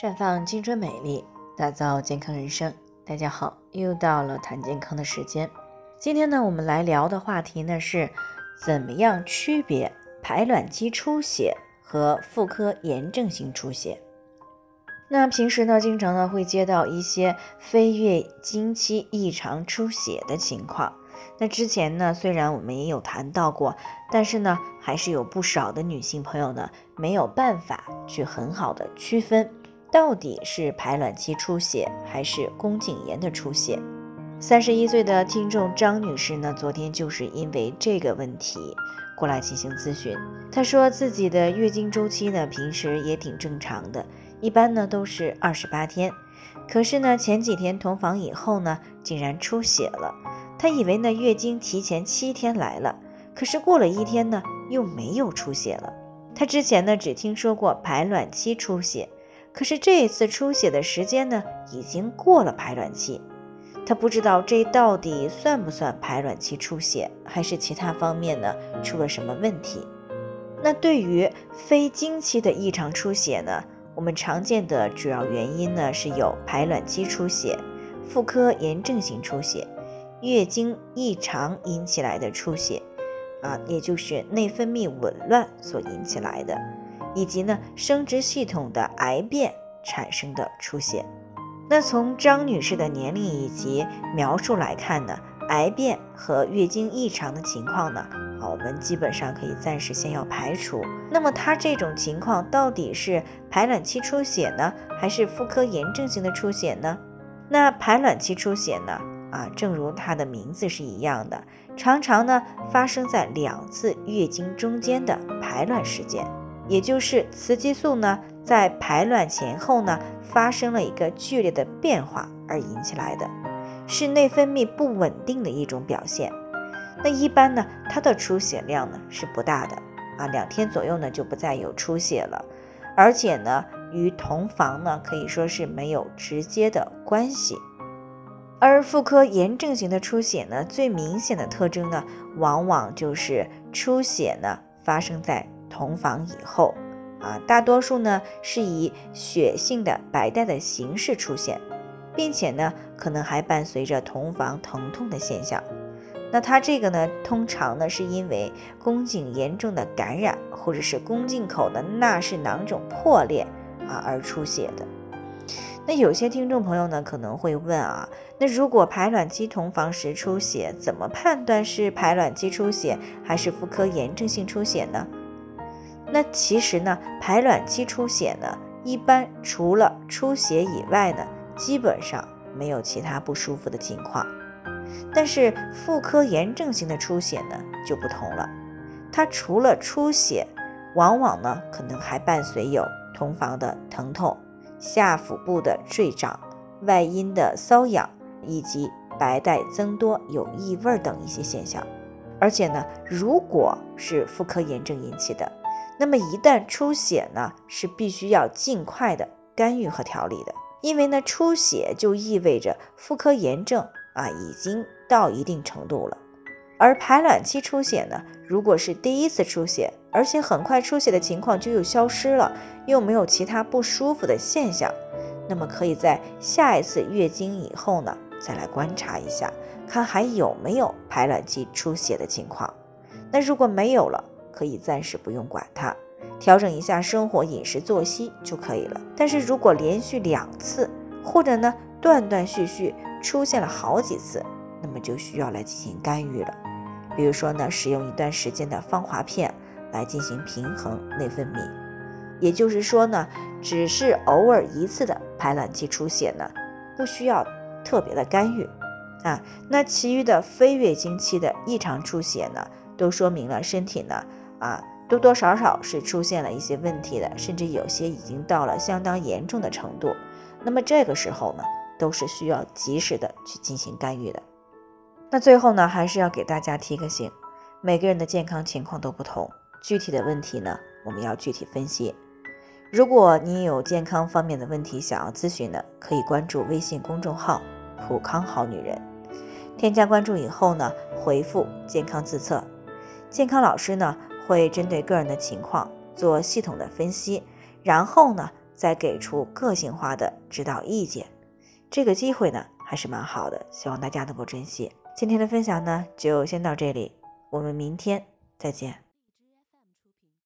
绽放青春美丽，打造健康人生。大家好，又到了谈健康的时间。今天呢，我们来聊的话题呢是，怎么样区别排卵期出血和妇科炎症性出血？那平时呢，经常呢会接到一些非月经期异常出血的情况。那之前呢，虽然我们也有谈到过，但是呢，还是有不少的女性朋友呢没有办法去很好的区分。到底是排卵期出血还是宫颈炎的出血？三十一岁的听众张女士呢，昨天就是因为这个问题过来进行咨询。她说自己的月经周期呢，平时也挺正常的，一般呢都是二十八天。可是呢，前几天同房以后呢，竟然出血了。她以为呢月经提前七天来了，可是过了一天呢，又没有出血了。她之前呢只听说过排卵期出血。可是这一次出血的时间呢，已经过了排卵期，她不知道这到底算不算排卵期出血，还是其他方面呢出了什么问题？那对于非经期的异常出血呢，我们常见的主要原因呢是有排卵期出血、妇科炎症性出血、月经异常引起来的出血，啊，也就是内分泌紊乱所引起来的。以及呢，生殖系统的癌变产生的出血。那从张女士的年龄以及描述来看呢，癌变和月经异常的情况呢，啊，我们基本上可以暂时先要排除。那么她这种情况到底是排卵期出血呢，还是妇科炎症性的出血呢？那排卵期出血呢，啊，正如它的名字是一样的，常常呢发生在两次月经中间的排卵时间。也就是雌激素呢，在排卵前后呢，发生了一个剧烈的变化而引起来的，是内分泌不稳定的一种表现。那一般呢，它的出血量呢是不大的啊，两天左右呢就不再有出血了，而且呢，与同房呢可以说是没有直接的关系。而妇科炎症型的出血呢，最明显的特征呢，往往就是出血呢发生在。同房以后，啊，大多数呢是以血性的白带的形式出现，并且呢可能还伴随着同房疼痛的现象。那它这个呢，通常呢是因为宫颈严重的感染，或者是宫颈口的纳氏囊肿破裂啊而出血的。那有些听众朋友呢可能会问啊，那如果排卵期同房时出血，怎么判断是排卵期出血还是妇科炎症性出血呢？那其实呢，排卵期出血呢，一般除了出血以外呢，基本上没有其他不舒服的情况。但是妇科炎症性的出血呢就不同了，它除了出血，往往呢可能还伴随有同房的疼痛、下腹部的坠胀、外阴的瘙痒，以及白带增多、有异味等一些现象。而且呢，如果是妇科炎症引起的，那么一旦出血呢，是必须要尽快的干预和调理的，因为呢出血就意味着妇科炎症啊已经到一定程度了。而排卵期出血呢，如果是第一次出血，而且很快出血的情况就又消失了，又没有其他不舒服的现象，那么可以在下一次月经以后呢，再来观察一下，看还有没有排卵期出血的情况。那如果没有了，可以暂时不用管它，调整一下生活饮食作息就可以了。但是如果连续两次，或者呢断断续续出现了好几次，那么就需要来进行干预了。比如说呢，使用一段时间的芳华片来进行平衡内分泌。也就是说呢，只是偶尔一次的排卵期出血呢，不需要特别的干预啊。那其余的非月经期的异常出血呢？都说明了身体呢，啊，多多少少是出现了一些问题的，甚至有些已经到了相当严重的程度。那么这个时候呢，都是需要及时的去进行干预的。那最后呢，还是要给大家提个醒，每个人的健康情况都不同，具体的问题呢，我们要具体分析。如果你有健康方面的问题想要咨询的，可以关注微信公众号“普康好女人”，添加关注以后呢，回复“健康自测”。健康老师呢会针对个人的情况做系统的分析，然后呢再给出个性化的指导意见。这个机会呢还是蛮好的，希望大家能够珍惜。今天的分享呢就先到这里，我们明天再见。